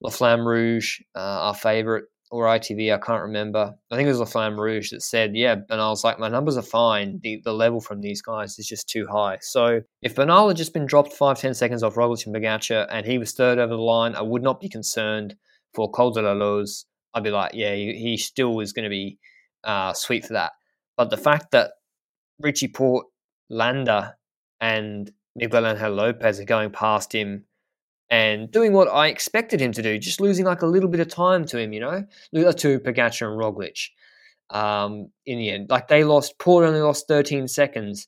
La Flamme Rouge, uh, our favorite, or ITV, I can't remember. I think it was La Flamme Rouge that said, yeah, and I was like, my numbers are fine. The, the level from these guys is just too high. So if Bernal had just been dropped five, ten seconds off Roglic and Pogacar and he was third over the line, I would not be concerned for Col de la Loze. I'd be like, yeah, he, he still is going to be uh, sweet for that. But the fact that Richie Porte, Landa, and Miguel Angel Lopez are going past him and doing what I expected him to do, just losing like a little bit of time to him, you know, to Pogacar and Roglic. Um, in the end, like they lost, Porte only lost 13 seconds.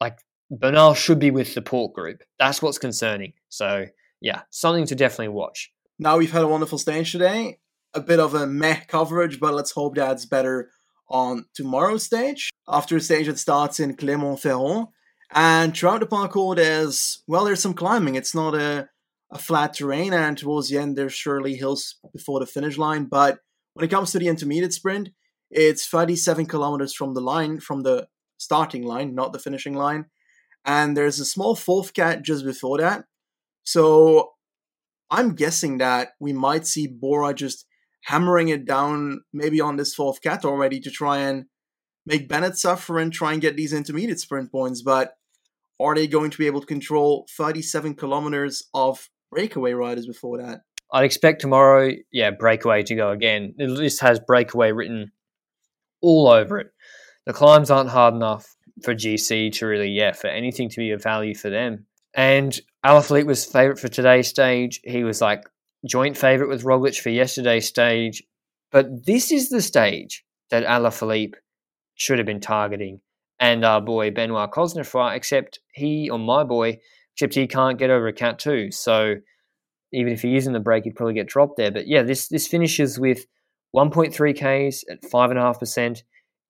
Like Bernal should be with the Porte group. That's what's concerning. So yeah, something to definitely watch. Now we've had a wonderful stage today. A bit of a meh coverage, but let's hope that's better on tomorrow's stage. After a stage that starts in Clermont-Ferrand, and throughout the parcours, there's well, there's some climbing. It's not a a flat terrain, and towards the end, there's surely hills before the finish line. But when it comes to the intermediate sprint, it's 37 kilometers from the line, from the starting line, not the finishing line. And there's a small fourth cat just before that. So I'm guessing that we might see Bora just hammering it down maybe on this fourth cat already to try and make Bennett suffer and try and get these intermediate sprint points. But are they going to be able to control 37 kilometers of breakaway riders before that. I'd expect tomorrow, yeah, breakaway to go again. The list has breakaway written all over it. The climbs aren't hard enough for GC to really, yeah, for anything to be of value for them. And Alaphilippe was favourite for today's stage. He was like joint favourite with Roglic for yesterday's stage. But this is the stage that Alaphilippe should have been targeting. And our boy Benoit Cosnefroy, except he, or my boy, he can't get over a cat two. So even if is in the break, he'd probably get dropped there. But yeah, this this finishes with 1.3 Ks at five and a half percent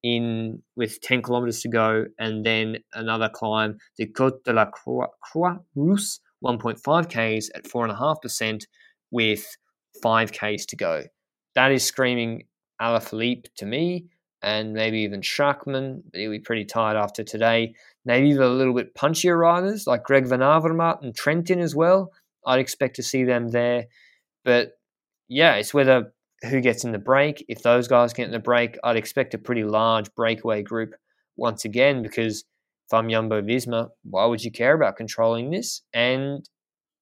in with 10 kilometers to go, and then another climb, the Côte de la Croix, Croix Rousse, 1.5 Ks at four and a half percent with five Ks to go. That is screaming Alaphilippe to me, and maybe even but he'll be pretty tired after today. Maybe the little bit punchier riders like Greg Van Avermaet and Trentin as well. I'd expect to see them there. But yeah, it's whether who gets in the break. If those guys get in the break, I'd expect a pretty large breakaway group once again because if I'm Jumbo Visma, why would you care about controlling this? And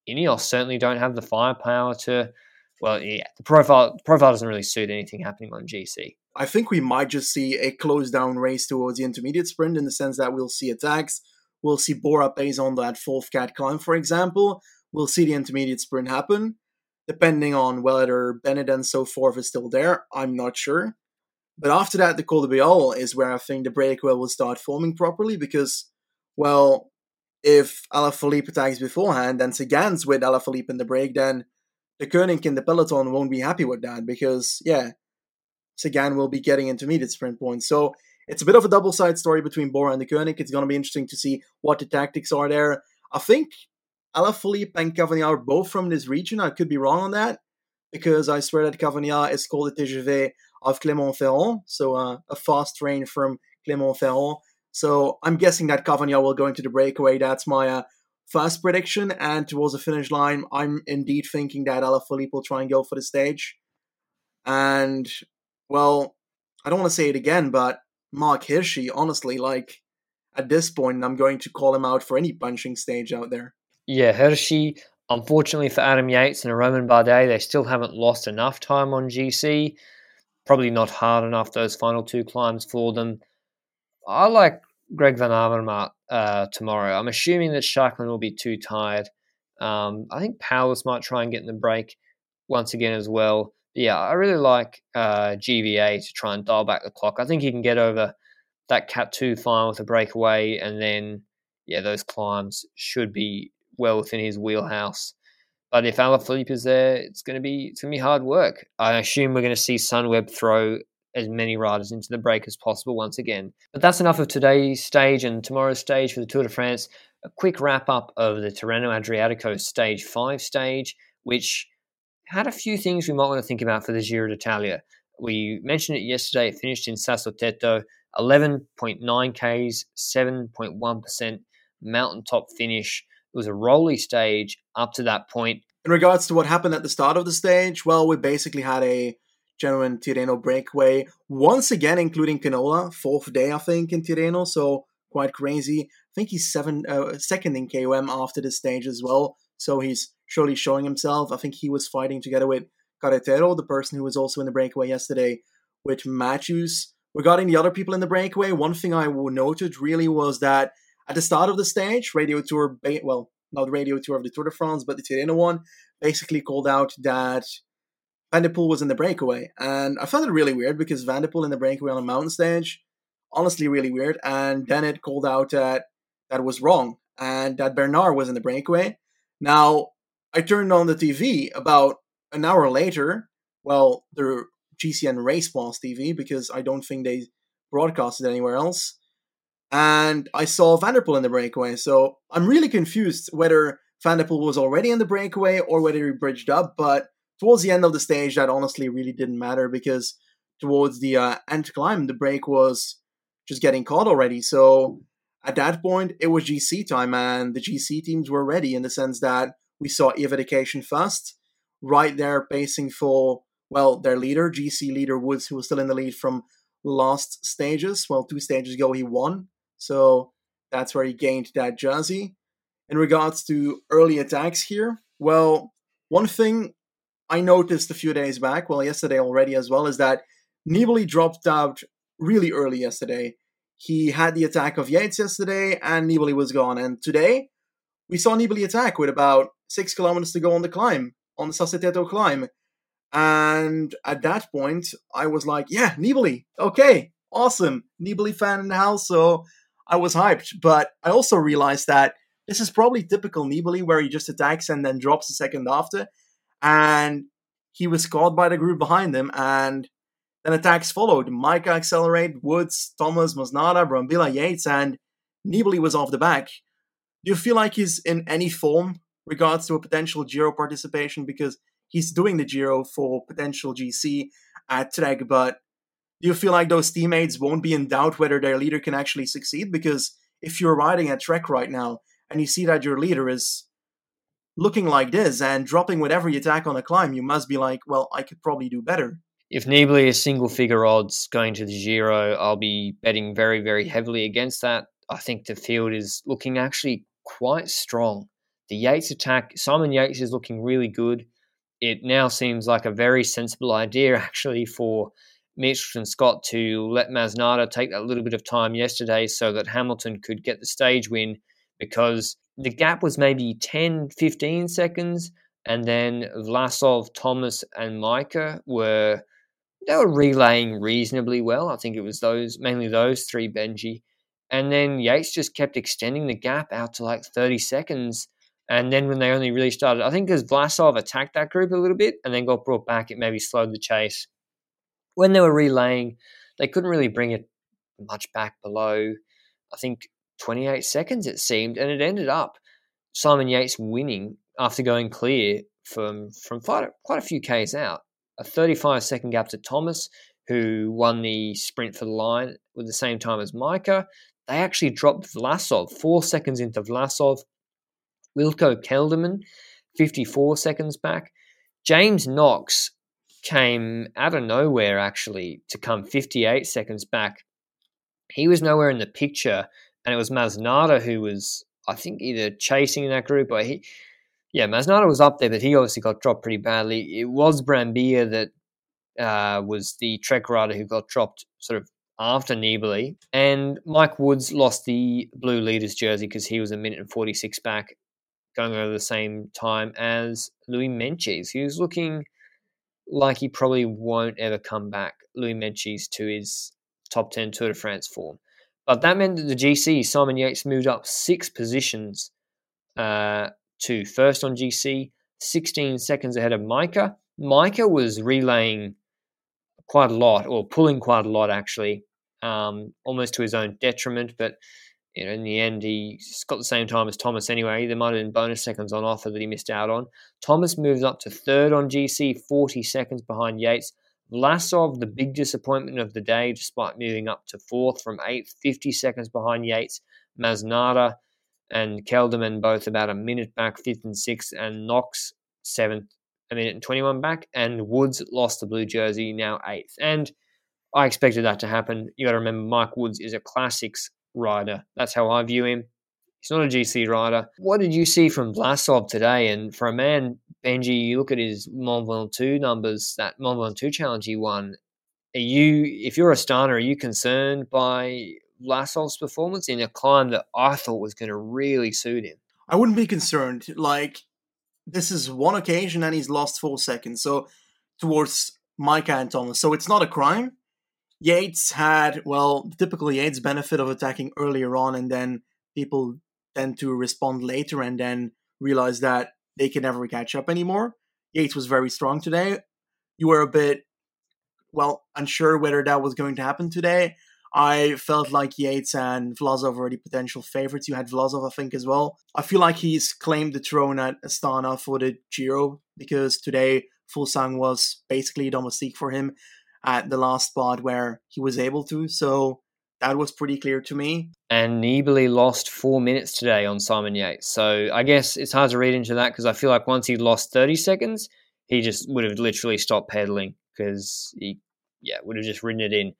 Ineos certainly don't have the firepower to. Well, yeah, the profile profile doesn't really suit anything happening on GC. I think we might just see a close down race towards the intermediate sprint in the sense that we'll see attacks. We'll see Bora pays on that fourth cat climb, for example. We'll see the intermediate sprint happen. Depending on whether Bennett and so forth is still there, I'm not sure. But after that, the Col de Béal is where I think the breakaway will start forming properly because, well, if Alaphilippe attacks beforehand and Sagan's with Alaphilippe in the break, then the Koenig in the peloton won't be happy with that because, yeah, Sagan will be getting intermediate sprint points. So it's a bit of a double side story between Bora and the Koenig. It's going to be interesting to see what the tactics are there. I think Alaphilippe and Cavagna are both from this region. I could be wrong on that because I swear that Cavagna is called the TGV of Clermont-Ferrand, so uh, a fast train from Clermont-Ferrand. So I'm guessing that Cavagna will go into the breakaway. That's my uh, first prediction. And towards the finish line, I'm indeed thinking that Alaphilippe will try and go for the stage. And, well, I don't want to say it again, but Marc Hirschi, honestly, like, at this point, I'm going to call him out for any punching stage out there. Yeah, Hirschi, unfortunately for Adam Yates and Romain Bardet, they still haven't lost enough time on GC. Probably not hard enough, those final two climbs for them. I like Greg Van Avermaet uh, tomorrow. I'm assuming that Schachmann will be too tired. Um, I think Powless might try and get in the break once again as well. Yeah, I really like uh, GVA to try and dial back the clock. I think he can get over that Cat 2 final with a breakaway, and then, yeah, those climbs should be well within his wheelhouse. But if Alaphilippe is there, it's going to be it's going to be hard work. I assume we're going to see Sunweb throw as many riders into the break as possible once again. But that's enough of today's stage and tomorrow's stage for the Tour de France. A quick wrap up of the Tirreno Adriatico Stage 5 stage, which had a few things we might want to think about for the Giro d'Italia. We mentioned it yesterday, it finished in Sassotetto, 11.9 Ks, 7.1% mountaintop finish. It was a rolly stage up to that point. In regards to what happened at the start of the stage, well, we basically had a genuine Tirreno breakaway. Once again, including Canola, fourth day, I think, in Tirreno, so quite crazy. I think he's seven, uh, second in KOM after the stage as well, so he's surely showing himself. I think he was fighting together with Carretero, the person who was also in the breakaway yesterday, with Matthews. Regarding the other people in the breakaway, one thing I noted really was that at the start of the stage, Radio Tour, well, not the Radio Tour of the Tour de France, but the Tirreno one, basically called out that Van der Poel was in the breakaway. And I found it really weird because Van der Poel der in the breakaway on a mountain stage, honestly, really weird. And then it called out that that was wrong and that Bernard was in the breakaway. Now, I turned on the TV about an hour later. Well, the GCN Race Pass TV because I don't think they broadcasted anywhere else. And I saw Van der Poel in the breakaway. So I'm really confused whether Van der Poel was already in the breakaway or whether he bridged up. But towards the end of the stage, that honestly really didn't matter because towards the uh, end climb, the break was just getting caught already. So at that point, it was GC time, and the GC teams were ready in the sense that we saw EF Education first, right there pacing for, well, their leader, GC leader Woods, who was still in the lead from last stages. Well, two stages ago, he won. So that's where he gained that jersey. In regards to early attacks here, well, one thing I noticed a few days back, well, yesterday already as well, is that Nibali dropped out really early yesterday. He had the attack of Yates yesterday, and Nibali was gone. And today, we saw Nibali attack with about six kilometers to go on the climb, on the Sassotetto climb. And at that point, I was like, yeah, Nibali, okay, awesome. Nibali fan in the house, so I was hyped. But I also realized that this is probably typical Nibali, where he just attacks and then drops a second after and he was caught by the group behind him, and then attacks followed. Majka accelerate, Woods, Thomas, Masnada, Brambilla, Yates, and Nibali was off the back. Do you feel like he's in any form regards to a potential Giro participation? Because he's doing the Giro for potential GC at Trek, but do you feel like those teammates won't be in doubt whether their leader can actually succeed? Because if you're riding at Trek right now and you see that your leader is looking like this and dropping with every attack on a climb, you must be like, well, I could probably do better. If Nibali is single figure odds going to the Giro, I'll be betting very, very heavily against that. I think the field is looking actually quite strong. The Yates attack, Simon Yates is looking really good. It now seems like a very sensible idea, actually, for Mitchelton Scott to let Masnada take that little bit of time yesterday so that Hamilton could get the stage win because the gap was maybe 10, 15 seconds. And then Vlasov, Thomas, and Majka were they were relaying reasonably well. I think it was those mainly those three Benji. And then Yates just kept extending the gap out to like 30 seconds. And then when they only really started, I think because Vlasov attacked that group a little bit and then got brought back, it maybe slowed the chase. When they were relaying, they couldn't really bring it much back below, I think 28 seconds it seemed, and it ended up Simon Yates winning after going clear from from quite a, quite a few k's out. A 35 second gap to Thomas, who won the sprint for the line with the same time as Majka. They actually dropped Vlasov four seconds into Vlasov. Wilco Kelderman, 54 seconds back. James Knox came out of nowhere actually to come 58 seconds back. He was nowhere in the picture, and it was Masnada who was, I think, either chasing in that group or he. Yeah, Masnada was up there, but he obviously got dropped pretty badly. It was Brambilla that uh, was the Trek rider who got dropped sort of after Nibali. And Mike Woods lost the blue leaders jersey because he was a minute and 46 back going over the same time as Louis. He was looking like he probably won't ever come back, Louis Meintjes, to his top 10 Tour de France form. But that meant that the GC, Simon Yates, moved up six positions uh, to first on GC, 16 seconds ahead of Majka. Majka was relaying quite a lot, or pulling quite a lot actually, um, almost to his own detriment. But you know, in the end, he got the same time as Thomas anyway. There might have been bonus seconds on offer that he missed out on. Thomas moves up to third on GC, 40 seconds behind Yates. Vlasov, the big disappointment of the day, despite moving up to fourth from eighth, 50 seconds behind Yates. Masnada and Kelderman both about a minute back, fifth and sixth, and Knox seventh, a minute and 21 back, and Woods lost the blue jersey, now eighth. And I expected that to happen. You got to remember, Mike Woods is a classics rider. That's how I view him. He's not a GC rider. What did you see from Vlasov today? And for a man, Benji, you look at his Mont Ventoux numbers, that Mont Ventoux challenge he won. Are you, if you're a starter, are you concerned by Vlasov's performance in a climb that I thought was going to really suit him? I wouldn't be concerned. Like, this is one occasion and he's lost four seconds. So towards Majka and Thomas. So it's not a crime. Yates had, well, typically Yates' benefit of attacking earlier on and then people tend to respond later and then realize that they can never catch up anymore. Yates was very strong today. You were a bit, well, unsure whether that was going to happen today. I felt like Yates and Vlasov were the potential favorites. You had Vlasov, I think, as well. I feel like he's claimed the throne at Astana for the Giro because today Fuglsang was basically a domestique for him at the last spot where he was able to. So that was pretty clear to me. And Nibali lost four minutes today on Simon Yates. So I guess it's hard to read into that because I feel like once he lost 30 seconds, he just would have literally stopped pedaling because he, yeah, would have just ridden it in.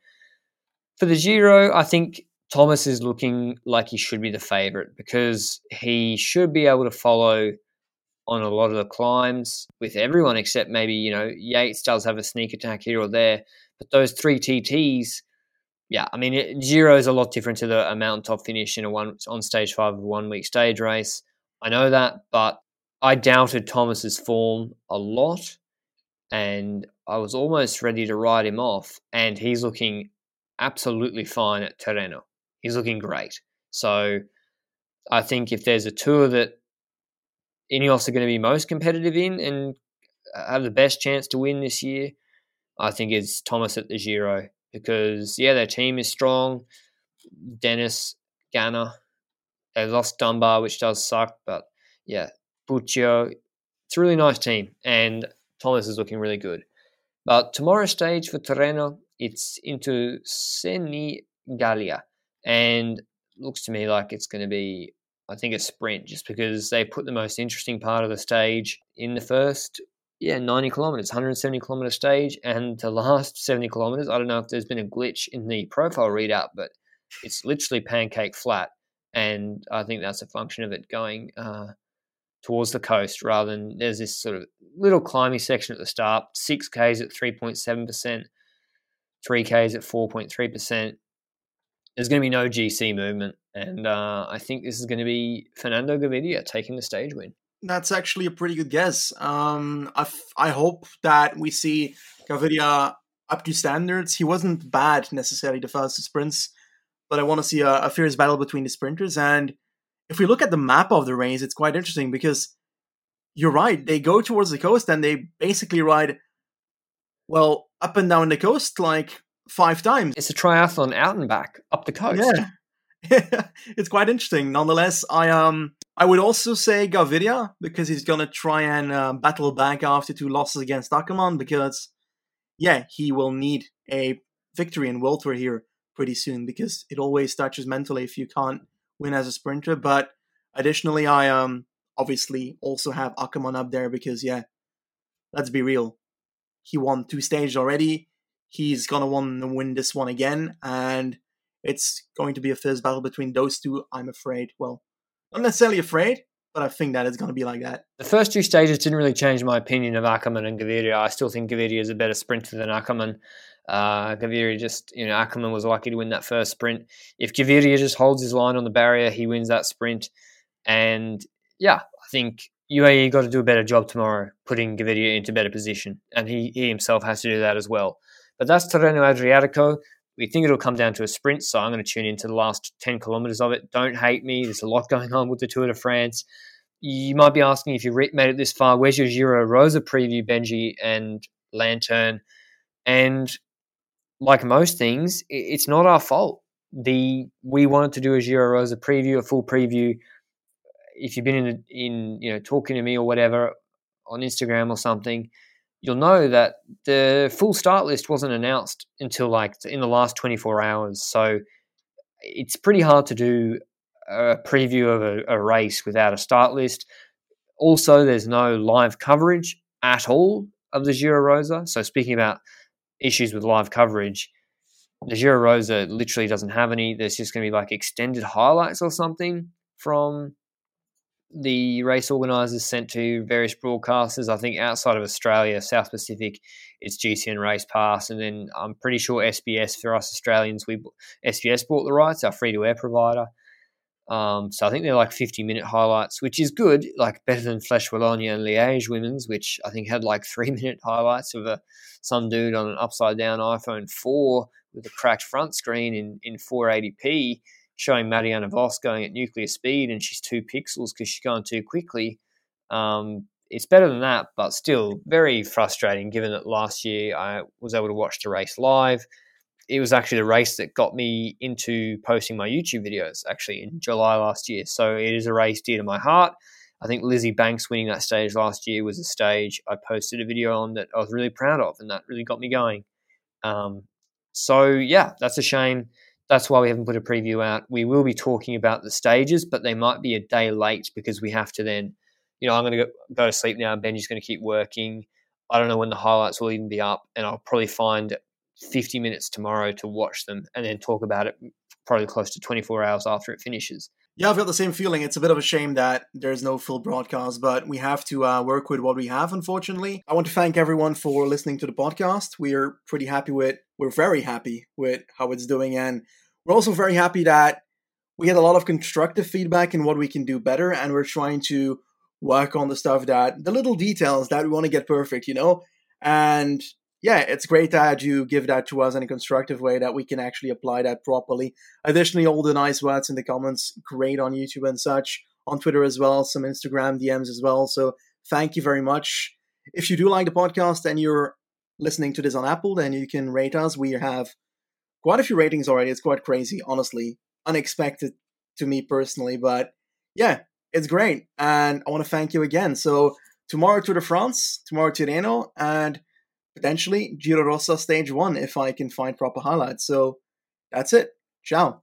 For the Giro, I think Thomas is looking like he should be the favourite because he should be able to follow on a lot of the climbs with everyone except maybe, you know, Yates does have a sneak attack here or there. But those three TTs, yeah, I mean, Giro is a lot different to the amount top finish in a one on stage five of a one week stage race. I know that, but I doubted Thomas's form a lot, and I was almost ready to write him off. And he's looking absolutely fine at Tirreno. He's looking great. So I think if there's a tour that Ineos are going to be most competitive in and have the best chance to win this year, I think it's Thomas at the Giro because yeah, their team is strong. Dennis, Ganna, they lost Dunbar, which does suck, but yeah, Puccio, it's a really nice team, and Thomas is looking really good. But tomorrow's stage for Tirreno it's into Senigallia, and looks to me like it's going to be, I think, a sprint, just because they put the most interesting part of the stage in the first, yeah, 90 kilometers, 170 kilometer stage, and the last 70 kilometers. I don't know if there's been a glitch in the profile readout, but it's literally pancake flat, and I think that's a function of it going. Uh, towards the coast rather than there's this sort of little climby section at the start, six Ks at 3.7%, 3Ks at 4.3%. There's going to be no GC movement. And uh, I think this is going to be Fernando Gaviria taking the stage win. That's actually a pretty good guess. Um, I, f- I hope that we see Gaviria up to standards. He wasn't bad necessarily the first sprints, but I want to see a, a fierce battle between the sprinters. And if we look at the map of the race, it's quite interesting because you're right. They go towards the coast and they basically ride well, up and down the coast like five times. It's a triathlon out and back up the coast. Yeah. it's quite interesting. Nonetheless, I um I would also say Gaviria because he's gonna try and uh, battle back after two losses against Ackermann because yeah, he will need a victory in Tour here pretty soon because it always touches mentally if you can't win as a sprinter. But additionally, I um obviously also have Ackermann up there because yeah, let's be real, he won two stages already. He's gonna want to win this one again, and it's going to be a fierce battle between those two. I'm afraid. Well, not necessarily afraid, but I think that it's going to be like that. The first two stages didn't really change my opinion of Ackermann and Gaviria. I still think Gaviria is a better sprinter than Ackermann. Uh, Gaviria just, you know, Ackermann was lucky to win that first sprint. If Gaviria just holds his line on the barrier, he wins that sprint. And yeah, I think UAE got to do a better job tomorrow, putting Gaviria into better position. And he, he himself has to do that as well. But that's Tirreno Adriatico. We think it'll come down to a sprint, so I'm going to tune into the last 10 kilometres of it. Don't hate me. There's a lot going on with the Tour de France. You might be asking if you made it this far, where's your Giro Rosa preview, Benji and Lanterne? And like most things, it's not our fault. The we wanted to do a Giro Rosa preview, a full preview. If you've been in, in you know talking to me or whatever on Instagram or something, you'll know that the full start list wasn't announced until like in the last 24 hours. So it's pretty hard to do a preview of a, a race without a start list. Also, there's no live coverage at all of the Giro Rosa. So speaking about issues with live coverage, the Giro Rosa literally doesn't have any. There's just going to be like extended highlights or something from the race organisers sent to various broadcasters. I think outside of Australia, South Pacific, it's GCN Race Pass, and then I'm pretty sure SBS for us Australians, we SBS bought the rights, our free to air provider. Um, so I think they're like 50 minute highlights, which is good, like better than Flèche Wallonne and Liège women's, which I think had like three minute highlights of a some dude on an upside down iPhone 4 with a cracked front screen in, in 480p showing Marianne Vos going at nuclear speed and she's two pixels because she's going too quickly. Um, it's better than that, but still very frustrating given that last year I was able to watch the race live. It was actually the race that got me into posting my YouTube videos actually in July last year. So it is a race dear to my heart. I think Lizzie Banks winning that stage last year was a stage I posted a video on that I was really proud of, and that really got me going. Um, so yeah, that's a shame that's why we haven't put a preview out. We will be talking about the stages, but they might be a day late because we have to then, you know, I'm going to go, go to sleep now. Benji's going to keep working. I don't know when the highlights will even be up, and I'll probably find 50 minutes tomorrow to watch them and then talk about it probably close to 24 hours after it finishes. Yeah, I've got the same feeling. It's a bit of a shame that there's no full broadcast, but we have to uh, work with what we have, unfortunately. I want to thank everyone for listening to the podcast. We're pretty happy with, we're very happy with how it's doing, and we're also very happy that we get a lot of constructive feedback in what we can do better, and we're trying to work on the stuff that the little details that we want to get perfect, you know? And yeah, it's great that you give that to us in a constructive way that we can actually apply that properly. Additionally, all the nice words in the comments, great on YouTube and such, on Twitter as well, some Instagram DMs as well. So thank you very much. If you do like the podcast and you're listening to this on Apple, then you can rate us. We have quite a few ratings already. It's quite crazy, honestly. Unexpected to me personally, but yeah, it's great. And I want to thank you again. So tomorrow Tour de France, tomorrow Tirreno, and potentially Giro Rosa stage one if I can find proper highlights. So that's it. Ciao.